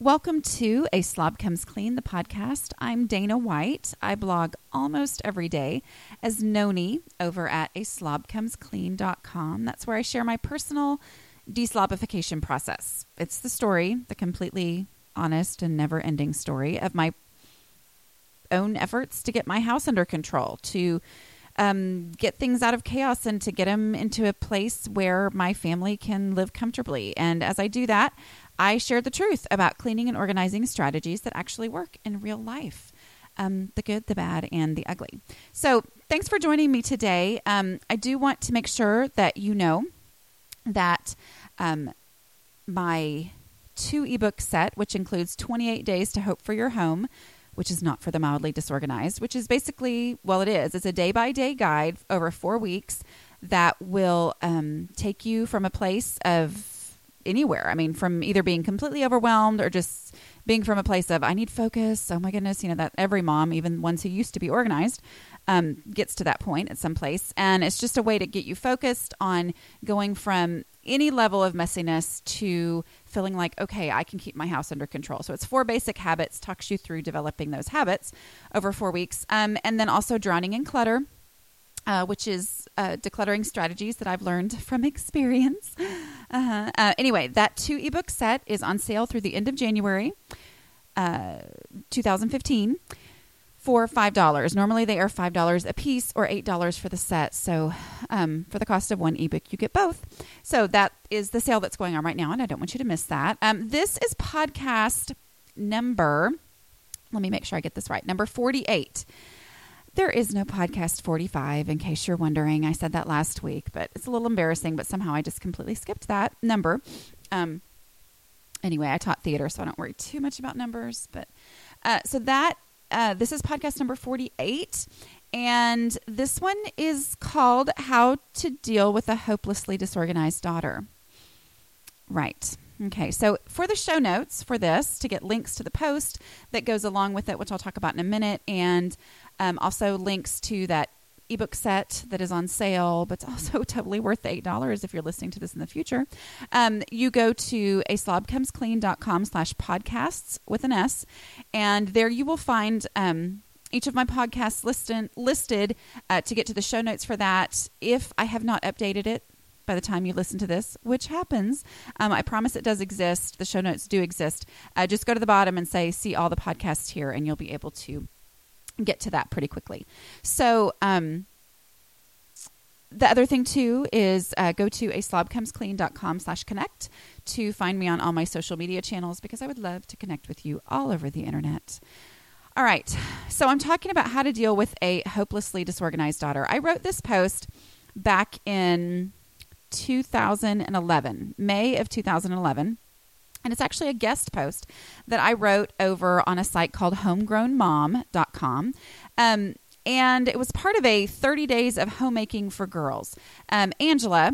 Welcome to A Slob Comes Clean, the podcast. I'm Dana White. I blog almost every day as Nony over at a slobcomesclean.com. That's where I share my personal deslobification process. It's the story, the completely honest and never ending story of my own efforts to get my house under control, to um, get things out of chaos and to get them into a place where my family can live comfortably. And as I do that, I share the truth about cleaning and organizing strategies that actually work in real life. Um, the good, the bad, and the ugly. So, thanks for joining me today. Um, I do want to make sure that you know that um, my two ebook set, which includes 28 Days to Hope for Your Home, which is not for the mildly disorganized, which is basically, well, it is. It's a day by day guide over four weeks that will um, take you from a place of anywhere. I mean, from either being completely overwhelmed or just being from a place of I need focus. Oh my goodness, you know that every mom, even ones who used to be organized, um, gets to that point at some place, and it's just a way to get you focused on going from any level of messiness to feeling like okay i can keep my house under control so it's four basic habits talks you through developing those habits over four weeks um, and then also drowning in clutter uh, which is uh, decluttering strategies that I've learned from experience. Uh-huh. Uh, anyway, that two ebook set is on sale through the end of January uh, 2015 for $5. Normally they are $5 a piece or $8 for the set. So um, for the cost of one ebook, you get both. So that is the sale that's going on right now, and I don't want you to miss that. Um, this is podcast number, let me make sure I get this right, number 48. There is no podcast 45, in case you're wondering. I said that last week, but it's a little embarrassing, but somehow I just completely skipped that number. Um, anyway, I taught theater, so I don't worry too much about numbers. But uh, so that, uh, this is podcast number 48. And this one is called How to Deal with a Hopelessly Disorganized Daughter. Right. Okay, so for the show notes for this, to get links to the post that goes along with it, which I'll talk about in a minute, and um, also, links to that ebook set that is on sale, but it's also totally worth the $8 if you're listening to this in the future. Um, you go to a slobcomesclean.com slash podcasts with an S, and there you will find um, each of my podcasts listed, listed uh, to get to the show notes for that. If I have not updated it, by the time you listen to this, which happens. Um, I promise it does exist. The show notes do exist. Uh, just go to the bottom and say, see all the podcasts here, and you'll be able to get to that pretty quickly. So, um, the other thing too is uh, go to a slobcomesclean.com slash connect to find me on all my social media channels because I would love to connect with you all over the internet. All right, so I'm talking about how to deal with a hopelessly disorganized daughter. I wrote this post back in 2011, May of 2011. And it's actually a guest post that I wrote over on a site called homegrownmom.com. Um, and it was part of a 30 days of homemaking for girls. Um, Angela,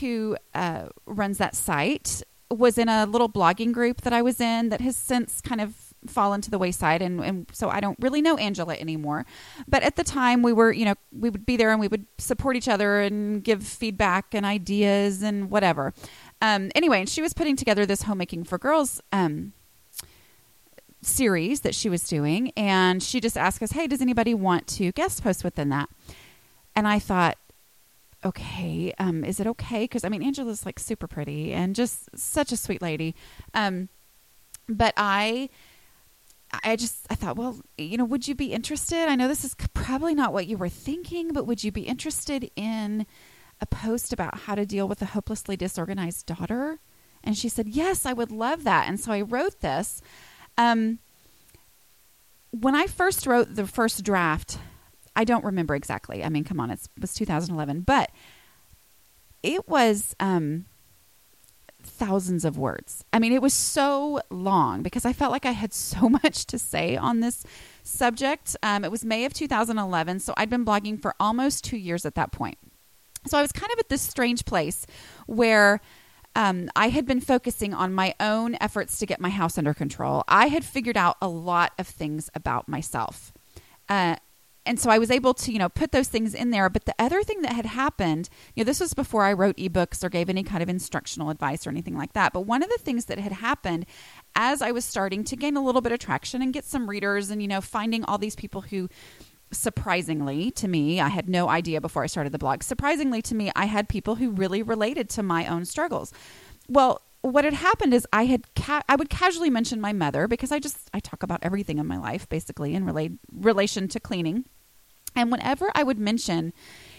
who uh, runs that site, was in a little blogging group that I was in that has since kind of fallen to the wayside and, and so I don't really know Angela anymore. But at the time we were, you know, we would be there and we would support each other and give feedback and ideas and whatever. Um, anyway, and she was putting together this homemaking for girls um, series that she was doing, and she just asked us, "Hey, does anybody want to guest post within that?" And I thought, okay, um, is it okay? Because I mean, Angela's like super pretty and just such a sweet lady. Um, but I, I just I thought, well, you know, would you be interested? I know this is probably not what you were thinking, but would you be interested in a post about how to deal with a hopelessly disorganized daughter? And she said, Yes, I would love that. And so I wrote this. Um, when I first wrote the first draft, I don't remember exactly. I mean, come on, it was 2011, but it was um, thousands of words. I mean, it was so long because I felt like I had so much to say on this subject. Um, it was May of 2011, so I'd been blogging for almost two years at that point. So I was kind of at this strange place where um, I had been focusing on my own efforts to get my house under control. I had figured out a lot of things about myself. Uh, and so I was able to, you know, put those things in there. But the other thing that had happened, you know, this was before I wrote ebooks or gave any kind of instructional advice or anything like that. But one of the things that had happened as I was starting to gain a little bit of traction and get some readers and, you know, finding all these people who surprisingly to me, I had no idea before I started the blog. Surprisingly to me, I had people who really related to my own struggles. Well, what had happened is I had ca- I would casually mention my mother because I just I talk about everything in my life basically in relate relation to cleaning. And whenever I would mention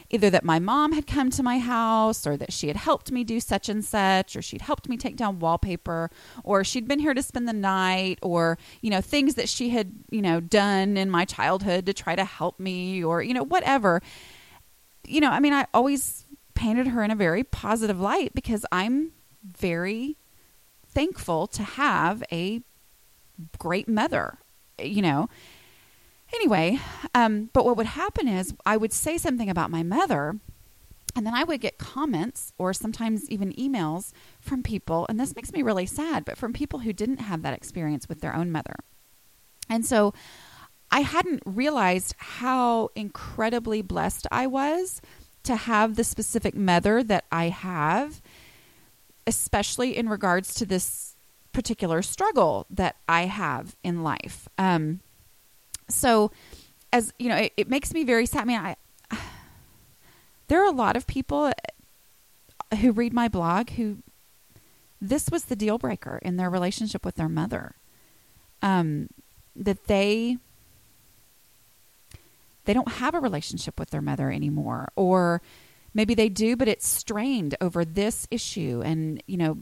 either that my mom had come to my house or that she had helped me do such and such or she'd helped me take down wallpaper or she'd been here to spend the night or you know things that she had you know done in my childhood to try to help me or you know whatever. You know i mean i always painted her in a very positive light because i'm very thankful to have a great mother you know Anyway, um, but what would happen is I would say something about my mother, and then I would get comments or sometimes even emails from people, and this makes me really sad, but from people who didn't have that experience with their own mother. And so I hadn't realized how incredibly blessed I was to have the specific mother that I have, especially in regards to this particular struggle that I have in life. Um, so as you know it, it, makes me very sad. I mean i there are a lot of people who read my blog who this was the deal breaker in their relationship with their mother. Um, that they they don't have a relationship with their mother anymore. Or maybe they do but it's strained over this issue. And you know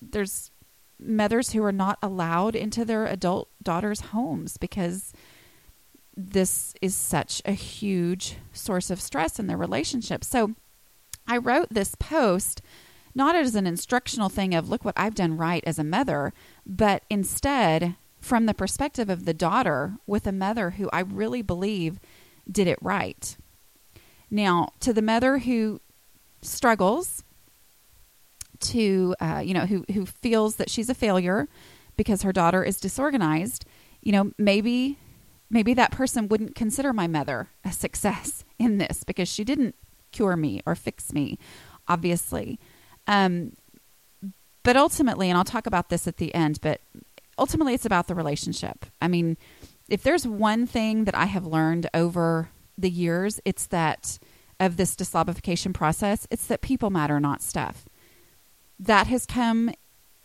there's mothers who are not allowed into their adult daughters homes because this is such a huge source of stress in their relationship. So I wrote this post not as an instructional thing of look what I've done right as a mother, but instead from the perspective of the daughter with a mother who I really believe did it right. Now, to the mother who struggles, to uh, you know, who who feels that she's a failure because her daughter is disorganized, you know, maybe maybe that person wouldn't consider my mother a success in this because she didn't cure me or fix me, obviously. Um, but ultimately, and I'll talk about this at the end, but ultimately it's about the relationship. I mean, if there's one thing that I have learned over the years, it's that of this deslobification process, it's that people matter, not stuff. That has come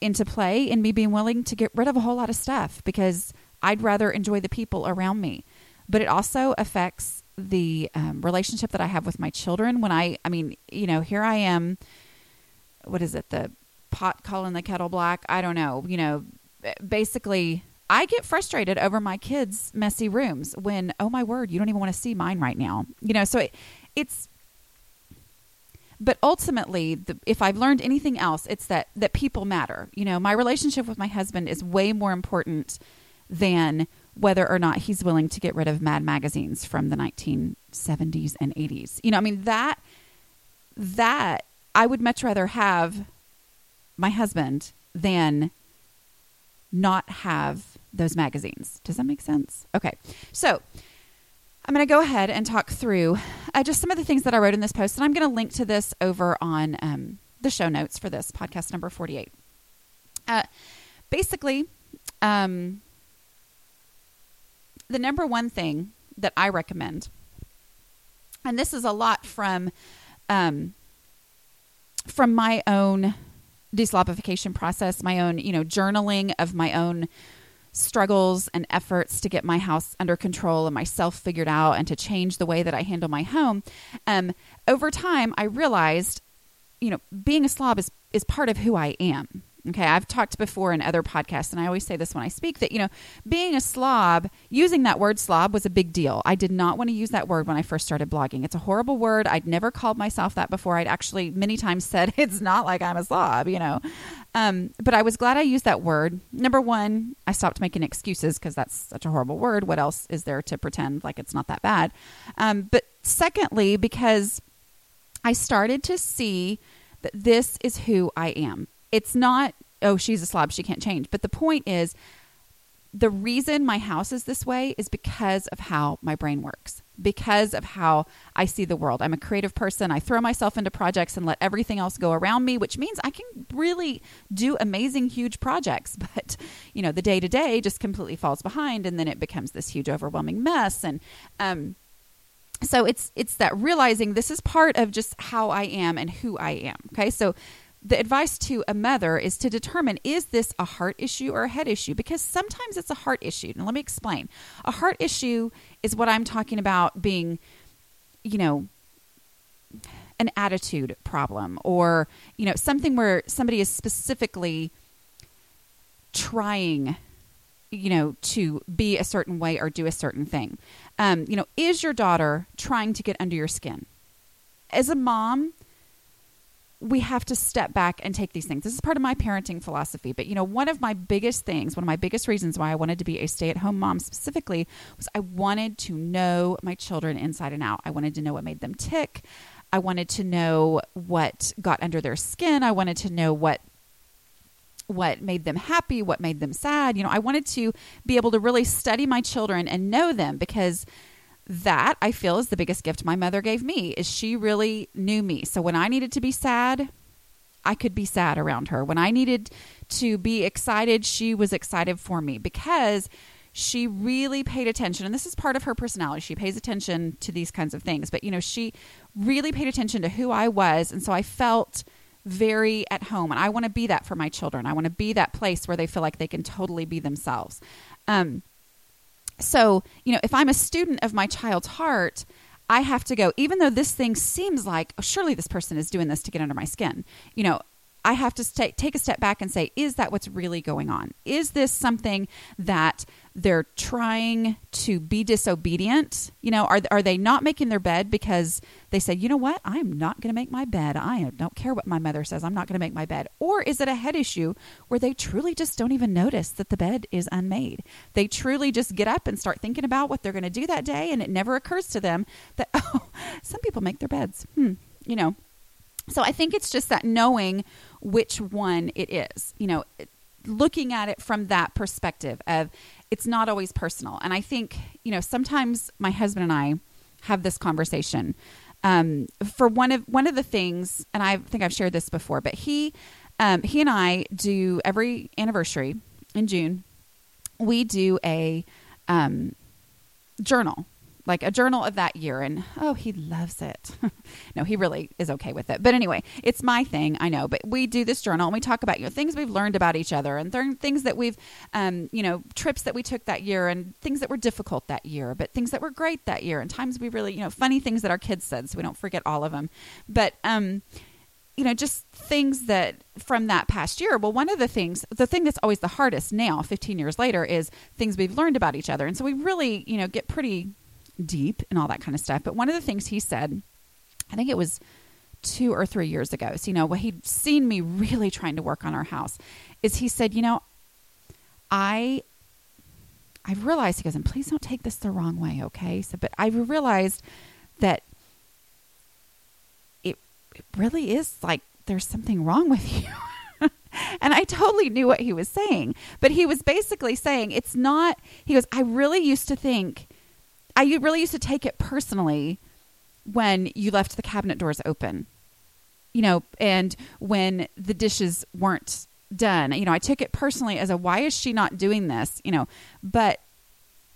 into play in me being willing to get rid of a whole lot of stuff because I'd rather enjoy the people around me. But it also affects the um, relationship that I have with my children. When I, I mean, you know, here I am. What is it? The pot calling the kettle black? I don't know. You know, basically, I get frustrated over my kids' messy rooms when, oh my word, you don't even want to see mine right now. You know, so it, it's but ultimately the, if i've learned anything else it's that that people matter you know my relationship with my husband is way more important than whether or not he's willing to get rid of Mad magazines from the 1970s and 80s. You know, I mean that that I would much rather have my husband than not have those magazines. Does that make sense? Okay. So, I'm going to go ahead and talk through uh, just some of the things that I wrote in this post, and I'm going to link to this over on um, the show notes for this podcast number 48. Uh, basically, um, the number one thing that I recommend, and this is a lot from um, from my own deslobification process, my own you know journaling of my own struggles and efforts to get my house under control and myself figured out and to change the way that I handle my home. Um, over time, I realized, you know, being a slob is is part of who I am. Okay, I've talked before in other podcasts, and I always say this when I speak that, you know, being a slob, using that word slob was a big deal. I did not want to use that word when I first started blogging. It's a horrible word. I'd never called myself that before. I'd actually many times said it's not like I'm a slob, you know. Um, but I was glad I used that word. Number one, I stopped making excuses because that's such a horrible word. What else is there to pretend like it's not that bad? Um, but secondly, because I started to see that this is who I am it's not, oh, she's a slob, she can't change. But the point is, the reason my house is this way is because of how my brain works, because of how I see the world. I'm a creative person. I throw myself into projects and let everything else go around me, which means I can really do amazing, huge projects. But, you know, the day to day just completely falls behind and then it becomes this huge, overwhelming mess. And, um, so it's it's that realizing this is part of just how I am and who I am. Okay, so the advice to a mother is to determine is this a heart issue or a head issue because sometimes it's a heart issue. Now let me explain. A heart issue is what I'm talking about being you know an attitude problem or you know something where somebody is specifically trying you know to be a certain way or do a certain thing um, you know is your daughter trying to get under your skin as a mom we have to step back and take these things. This is part of my parenting philosophy. But, you know, one of my biggest things, one of my biggest reasons why I wanted to be a stay at home mom specifically was I wanted to know my children inside and out. I wanted to know what made them tick. I wanted to know what got under their skin. I wanted to know what what made them happy, what made them sad. You know, I wanted to be able to really study my children and know them because that I feel is the biggest gift my mother gave me is she really knew me. So when I needed to be sad, I could be sad around her. When I needed to be excited, she was excited for me because she really paid attention and this is part of her personality. She pays attention to these kinds of things, but you know, she really paid attention to who I was and so I felt very at home and I want to be that for my children. I want to be that place where they feel like they can totally be themselves. Um, so, you know, if I'm a student of my child's heart, I have to go, even though this thing seems like, oh, surely this person is doing this to get under my skin. You know, I have to st- take a step back and say, is that what's really going on? Is this something that they're trying to be disobedient? You know, are, are they not making their bed because they say, you know what, I'm not going to make my bed. I don't care what my mother says. I'm not going to make my bed. Or is it a head issue where they truly just don't even notice that the bed is unmade? They truly just get up and start thinking about what they're going to do that day, and it never occurs to them that, oh, some people make their beds. Hmm, you know. So I think it's just that knowing which one it is. You know, looking at it from that perspective of it's not always personal. And I think, you know, sometimes my husband and I have this conversation. Um, for one of one of the things, and I think I've shared this before, but he um, he and I do every anniversary in June. We do a um, journal like a journal of that year and oh he loves it no he really is okay with it but anyway it's my thing i know but we do this journal and we talk about you know things we've learned about each other and th- things that we've um, you know trips that we took that year and things that were difficult that year but things that were great that year and times we really you know funny things that our kids said so we don't forget all of them but um you know, just things that from that past year. Well, one of the things, the thing that's always the hardest now, 15 years later, is things we've learned about each other. And so we really, you know, get pretty deep and all that kind of stuff. But one of the things he said, I think it was two or three years ago, so, you know, what he'd seen me really trying to work on our house, is he said, you know, I I've realized he goes, and please don't take this the wrong way, okay? So, but I've realized that it, it really is like there's something wrong with you. and I totally knew what he was saying. But he was basically saying it's not, he goes, I really used to think I really used to take it personally when you left the cabinet doors open, you know, and when the dishes weren't done. You know, I took it personally as a why is she not doing this? You know, but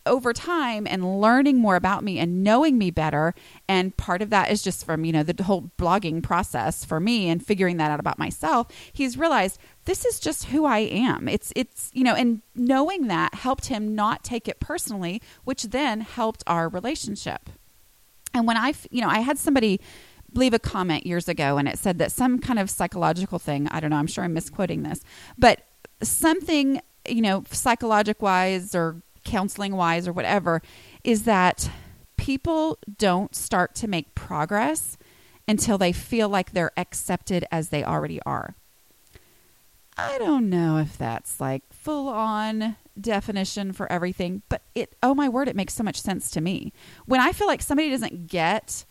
over time and learning more about me and knowing me better and part of that is just from you know the whole blogging process for me and figuring that out about myself he's realized this is just who I am. It's it's you know, and knowing that helped him not take it personally, which then helped our relationship. And when I, you know, I had somebody leave a comment years ago and it said that some kind of psychological thing, I don't know, I'm sure I'm misquoting this, but something, you know, psychologic wise or counseling wise or whatever, is that people don't start to make progress until they feel like they're accepted as they already are. I don't know if that's like full on definition for everything, but it, oh my word, it makes so much sense to me. When I feel like somebody doesn't get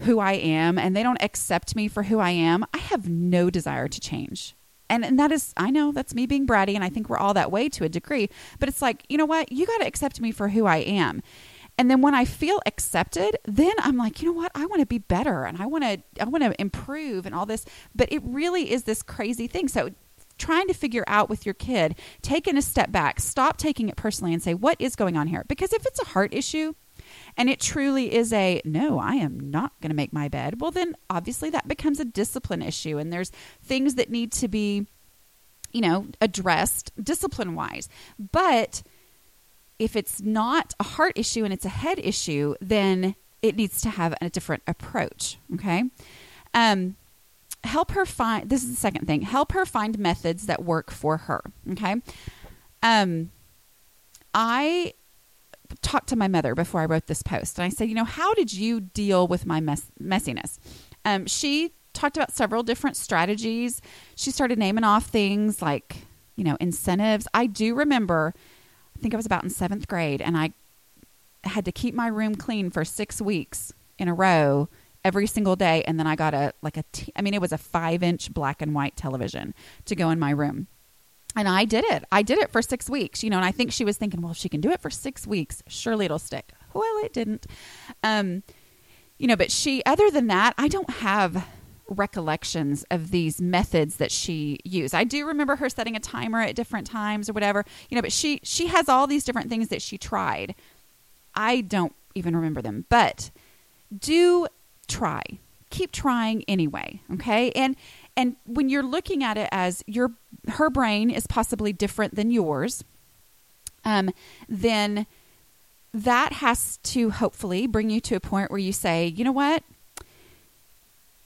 who I am and they don't accept me for who I am, I have no desire to change. And and that is I know that's me being bratty and I think we're all that way to a degree, but it's like, you know what? You got to accept me for who I am. And then when I feel accepted, then I'm like, you know what? I want to be better and I want to I want to improve and all this. But it really is this crazy thing. So trying to figure out with your kid, taking a step back, stop taking it personally and say, what is going on here? Because if it's a heart issue, and it truly is a no, I am not going to make my bed, well, then obviously that becomes a discipline issue. And there's things that need to be, you know, addressed discipline wise. But if it's not a heart issue and it's a head issue, then it needs to have a different approach. Okay. Um, help her find this is the second thing help her find methods that work for her okay um i talked to my mother before I wrote this post, and I said, you know, how did you deal with my mess- messiness? Um, she talked about several different strategies. She started naming off things like, you know, incentives. I do remember, I think I was about in seventh grade, and I had to keep my room clean for six weeks in a row every single day and then i got a like a t- I mean it was a five inch black and white television to go in my room and I did it. I did it for six weeks, you know, and I think she was thinking, well, if she can do it for six weeks, surely it'll stick. Well, it didn't. Um, you know, but she, other than that, I don't have recollections of these methods that she used. I do remember her setting a timer at different times or whatever, you know, but she, she has all these different things that she tried. I don't even remember them, but do try. Keep trying anyway. Okay. And, and when you're looking at it as your her brain is possibly different than yours, um, then that has to hopefully bring you to a point where you say, you know what,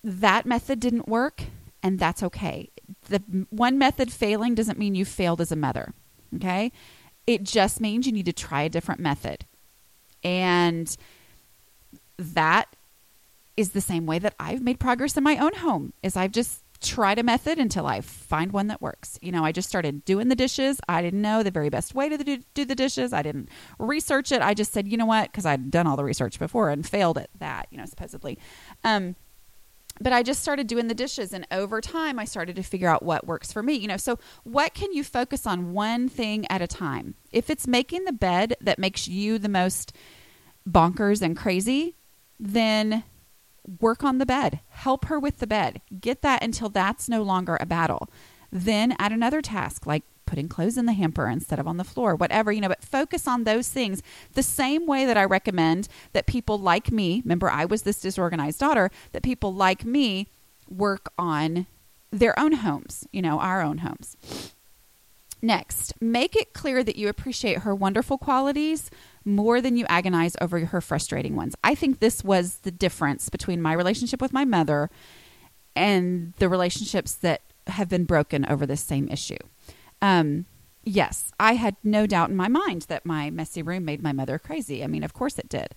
that method didn't work, and that's okay. The one method failing doesn't mean you failed as a mother. Okay, it just means you need to try a different method, and that is the same way that I've made progress in my own home. Is I've just tried a method until I find one that works. You know, I just started doing the dishes. I didn't know the very best way to do, do the dishes. I didn't research it. I just said, you know what, because I'd done all the research before and failed at that, you know, supposedly. Um, but I just started doing the dishes, and over time, I started to figure out what works for me. You know, so what can you focus on one thing at a time? If it's making the bed that makes you the most bonkers and crazy, then work on the bed, help her with the bed, get that until that's no longer a battle. Then add another task like putting clothes in the hamper instead of on the floor, whatever, you know, but focus on those things the same way that I recommend that people like me, remember, I was this disorganized daughter, that people like me work on their own homes, you know, our own homes. Next, make it clear that you appreciate her wonderful qualities more than you agonize over her frustrating ones. I think this was the difference between my relationship with my mother and the relationships that have been broken over this same issue. Um, yes, I had no doubt in my mind that my messy room made my mother crazy. I mean, of course it did.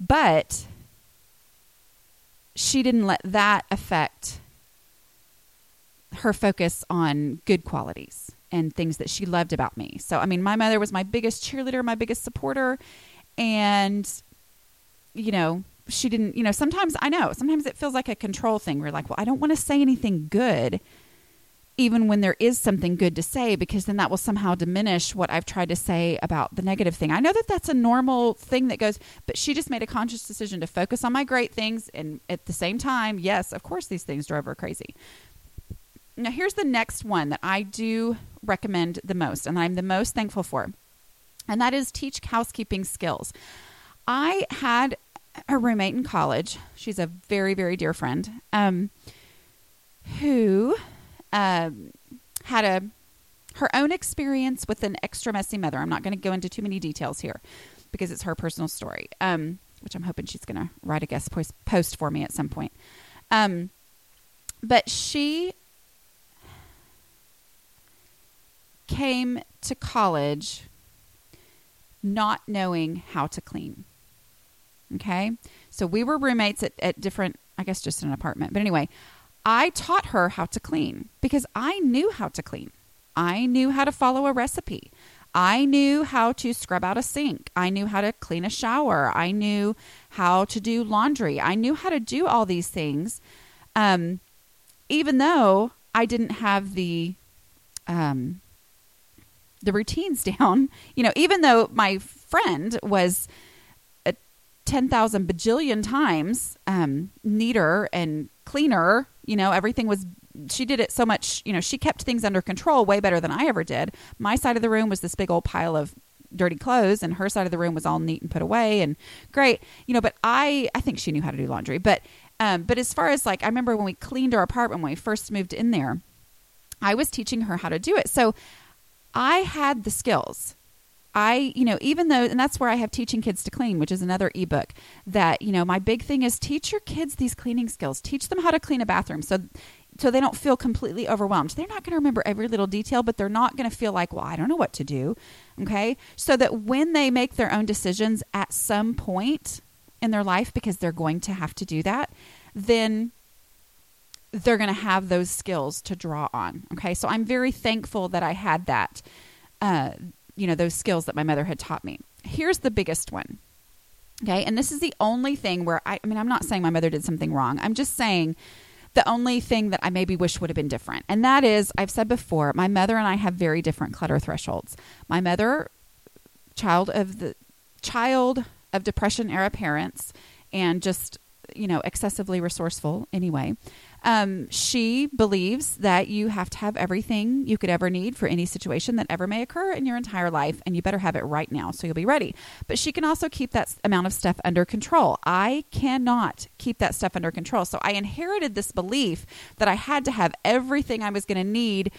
But she didn't let that affect her focus on good qualities and things that she loved about me. So, I mean, my mother was my biggest cheerleader, my biggest supporter. And, you know, she didn't, you know, sometimes I know, sometimes it feels like a control thing. We're like, well, I don't want to say anything good, even when there is something good to say, because then that will somehow diminish what I've tried to say about the negative thing. I know that that's a normal thing that goes, but she just made a conscious decision to focus on my great things. And at the same time, yes, of course, these things drove her crazy. Now, here's the next one that I do recommend the most, and I'm the most thankful for, and that is teach housekeeping skills. I had a roommate in college. She's a very, very dear friend um, who um, had a her own experience with an extra messy mother. I'm not going to go into too many details here because it's her personal story, um, which I'm hoping she's going to write a guest post for me at some point. Um, but she came to college not knowing how to clean. Okay. So we were roommates at, at different, I guess just an apartment. But anyway, I taught her how to clean because I knew how to clean. I knew how to follow a recipe. I knew how to scrub out a sink. I knew how to clean a shower. I knew how to do laundry. I knew how to do all these things. Um, even though I didn't have the um, the routines down. You know, even though my friend was a ten thousand bajillion times um, neater and cleaner. You know, everything was. She did it so much. You know, she kept things under control way better than I ever did. My side of the room was this big old pile of dirty clothes and her side of the room was all neat and put away and great you know but i i think she knew how to do laundry but um but as far as like i remember when we cleaned our apartment when we first moved in there i was teaching her how to do it so i had the skills I, you know, even though, and that's where I have Teaching Kids to Clean, which is another ebook that, you know, my big thing is teach your kids these cleaning skills. Teach them how to clean a bathroom. So, so they don't feel completely overwhelmed. They're not going to remember every little detail, but they're not going to feel like, well, I don't know what to do. Okay. So that when they make their own decisions at some point in their life, because they're going to have to do that, then they're going to have those skills to draw on. Okay. So I'm very thankful that I had that, uh, you know, those skills that my mother had taught me. Here's the biggest one. Okay. And this is the only thing where I, I mean, I'm not saying my mother did something wrong. I'm just saying the only thing that I maybe wish would have been different. And that is, I've said before, my mother and I have very different clutter thresholds. My mother, child of the child of depression era parents and just, you know, excessively resourceful anyway. Um, she believes that you have to have everything you could ever need for any situation that ever may occur in your entire life, and you better have it right now so you'll be ready. But she can also keep that amount of stuff under control. I cannot keep that stuff under control. So I inherited this belief that I had to have everything I was going to need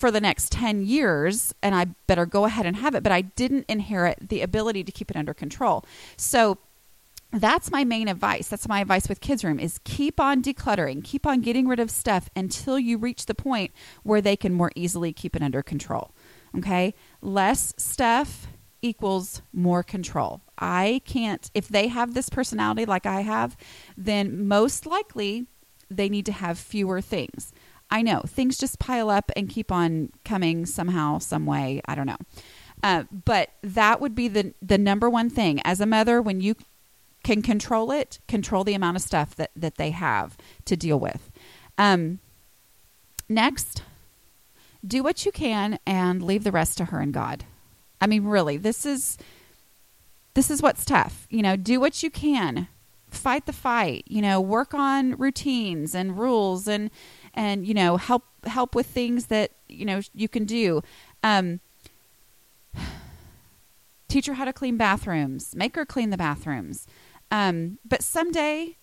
for the next 10 years and I better go ahead and have it, but I didn't inherit the ability to keep it under control. So that's my main advice. That's my advice with Kids Room is keep on decluttering, keep on getting rid of stuff until you reach the point where they can more easily keep it under control. Okay? Less stuff equals more control. I can't if they have this personality like I have, then most likely they need to have fewer things. I know things just pile up and keep on coming somehow, some way. I don't know. Uh, but that would be the the number one thing as a mother when you can control it, control the amount of stuff that, that they have to deal with. Um, next, do what you can and leave the rest to her and God. I mean, really, this is this is what's tough. You know, do what you can. Fight the fight. You know, work on routines and rules and and you know help help with things that you know you can do. Um, teach her how to clean bathrooms. Make her clean the bathrooms. Um, but someday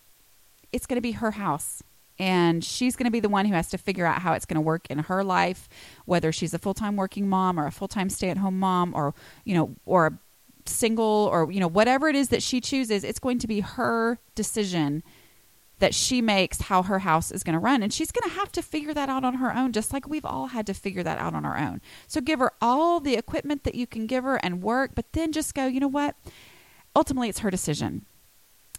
it's going to be her house and she's going to be the one who has to figure out how it's going to work in her life whether she's a full-time working mom or a full-time stay-at-home mom or you know or a single or you know whatever it is that she chooses it's going to be her decision that she makes how her house is going to run. And she's going to have to figure that out on her own just like we've all had to figure that out on our own. So give her all the equipment that you can give her and work but then just go you know what? Ultimately it's her decision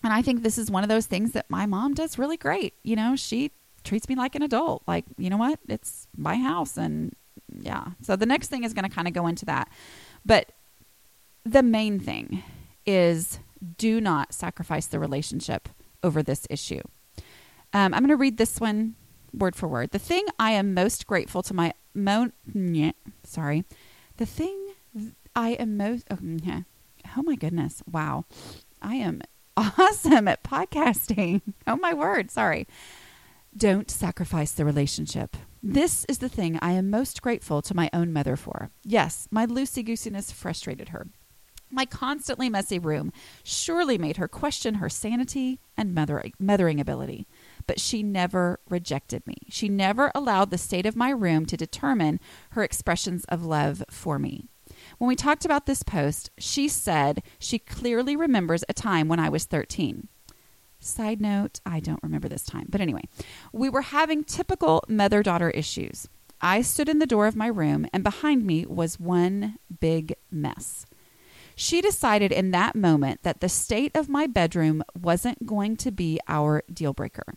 and I think this is one of those things that my mom does really great. You know, she treats me like an adult. Like, you know what? It's my house. And yeah. So the next thing is going to kind of go into that. But the main thing is do not sacrifice the relationship over this issue. Um, I'm going to read this one word for word. The thing I am most grateful to my mo- sorry, the thing I am most oh, oh my goodness, wow, I am awesome at podcasting. Oh my word, sorry. Don't sacrifice the relationship. This is the thing I am most grateful to my own mother for. Yes, my loosey goosiness frustrated her. My constantly messy room surely made her question her sanity and mothering, mothering ability. But she never rejected me. She never allowed the state of my room to determine her expressions of love for me. When we talked about this post, she said she clearly remembers a time when I was 13. Side note, I don't remember this time. But anyway, we were having typical mother daughter issues. I stood in the door of my room, and behind me was one big mess. She decided in that moment that the state of my bedroom wasn't going to be our deal breaker.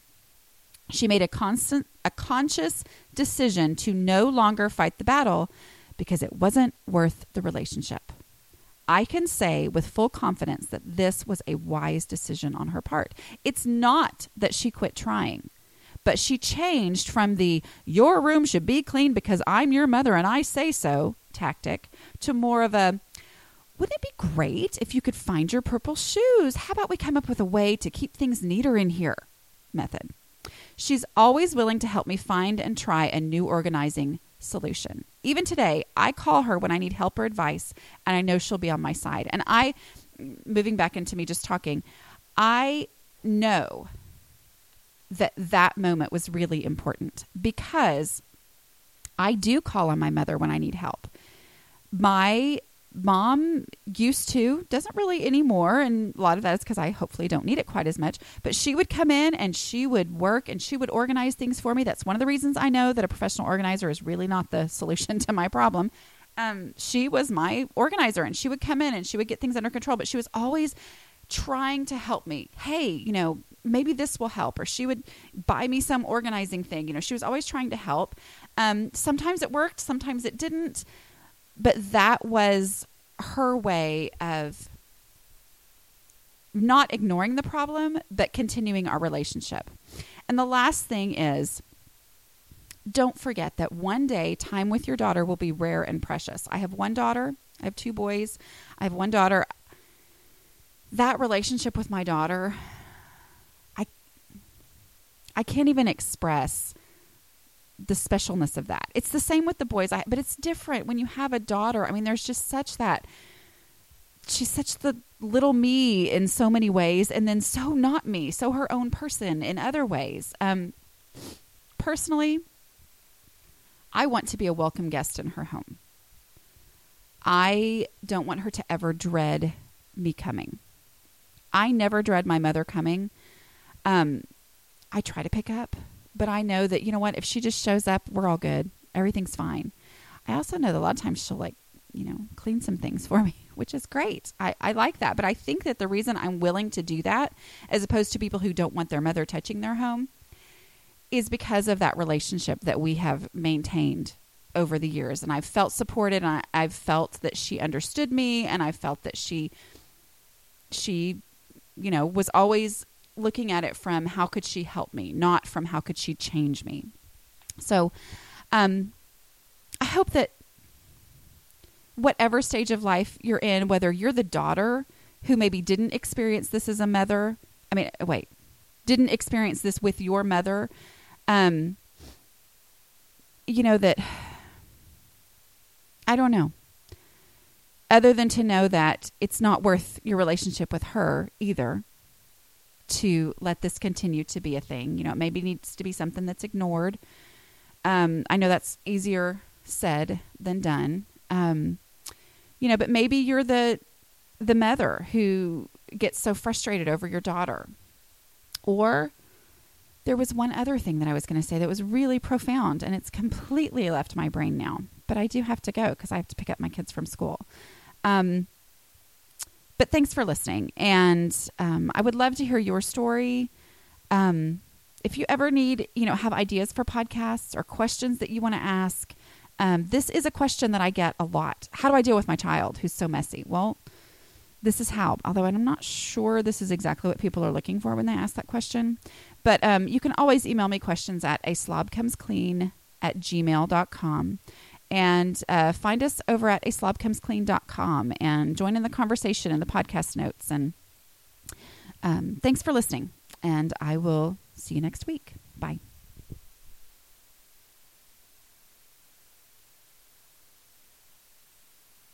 She made a constant a conscious decision to no longer fight the battle, because it wasn't worth the relationship. I can say with full confidence that this was a wise decision on her part. It's not that she quit trying, But she changed from the your room should be clean because I'm your mother and I say so tactic to more of a wouldn't it be great if you could find your purple shoes? How about we come up with a way to keep things neater in here? Method. She's always willing to help me find and try a new organizing solution. Even today, I call her when I need help or advice, and I know she'll be on my side. And I, moving back into me just talking, I know that that moment was really important because I do call on my mother when I need help. My mom used to doesn't really anymore and a lot of that is because i hopefully don't need it quite as much but she would come in and she would work and she would organize things for me. That's one of the reasons i know that a professional organizer is really not the solution to my problem. Um, she was my organizer and she would come in and she would get things under control but she was always trying to help me. Hey you know maybe this will help or she would buy me some organizing thing you know she was always trying to help. Um, sometimes it worked sometimes it didn't but that was her way of not ignoring the problem, but continuing our relationship. And the last thing is don't forget that one day time with your daughter will be rare and precious. I have one daughter, I have two boys, I have one daughter. That relationship with my daughter, I I can't even express the specialness of that. It's the same with the boys, I, but it's different when you have a daughter. I mean, there's just such that she's such the little me in so many ways, and then so not me, so her own person in other ways. Um, personally, I want to be a welcome guest in her home. I don't want her to ever dread me coming. I never dread my mother coming. Um, I try to pick up but I know that, you know what, if she just shows up, we're all good. Everything's fine. I also know that a lot of times she'll like, you know, clean some things for me, which is great. I, I like that. But I think that the reason I'm willing to do that, as opposed to people who don't want their mother touching their home, is because of that relationship that we have maintained over the years. And I've felt supported and I, I've felt that she understood me and I felt that she she, you know, was always looking at it from how could she help me, not from how could she change me. So, um, I hope that whatever stage of life you're in, whether you're the daughter who maybe didn't experience this as a mother, I mean, wait, didn't experience this with your mother, um, you know, that I don't know. Other than to know that it's not worth your relationship with her either to let this continue to be a thing. You know, it maybe needs to be something that's ignored. Um, I know that's easier said than done. Um, you know, but maybe you're the the mother who gets so frustrated over your daughter. Or there was one other thing that I was going to say that was really profound, and it's completely left my brain now. But I do have to go because I have to pick up my kids from school. Um, but thanks for listening. And um, I would love to hear your story. Um, if you ever need, you know, have ideas for podcasts or questions that you want to ask, um, this is a question that I get a lot. How do I deal with my child who's so messy? Well, this is how, although I'm not sure this is exactly what people are looking for when they ask that question. But um, you can always email me questions at a slob comes clean at gmail.com. And uh, find us over at a and join in the conversation in the podcast notes. And um, thanks for listening. And I will see you next week. Bye.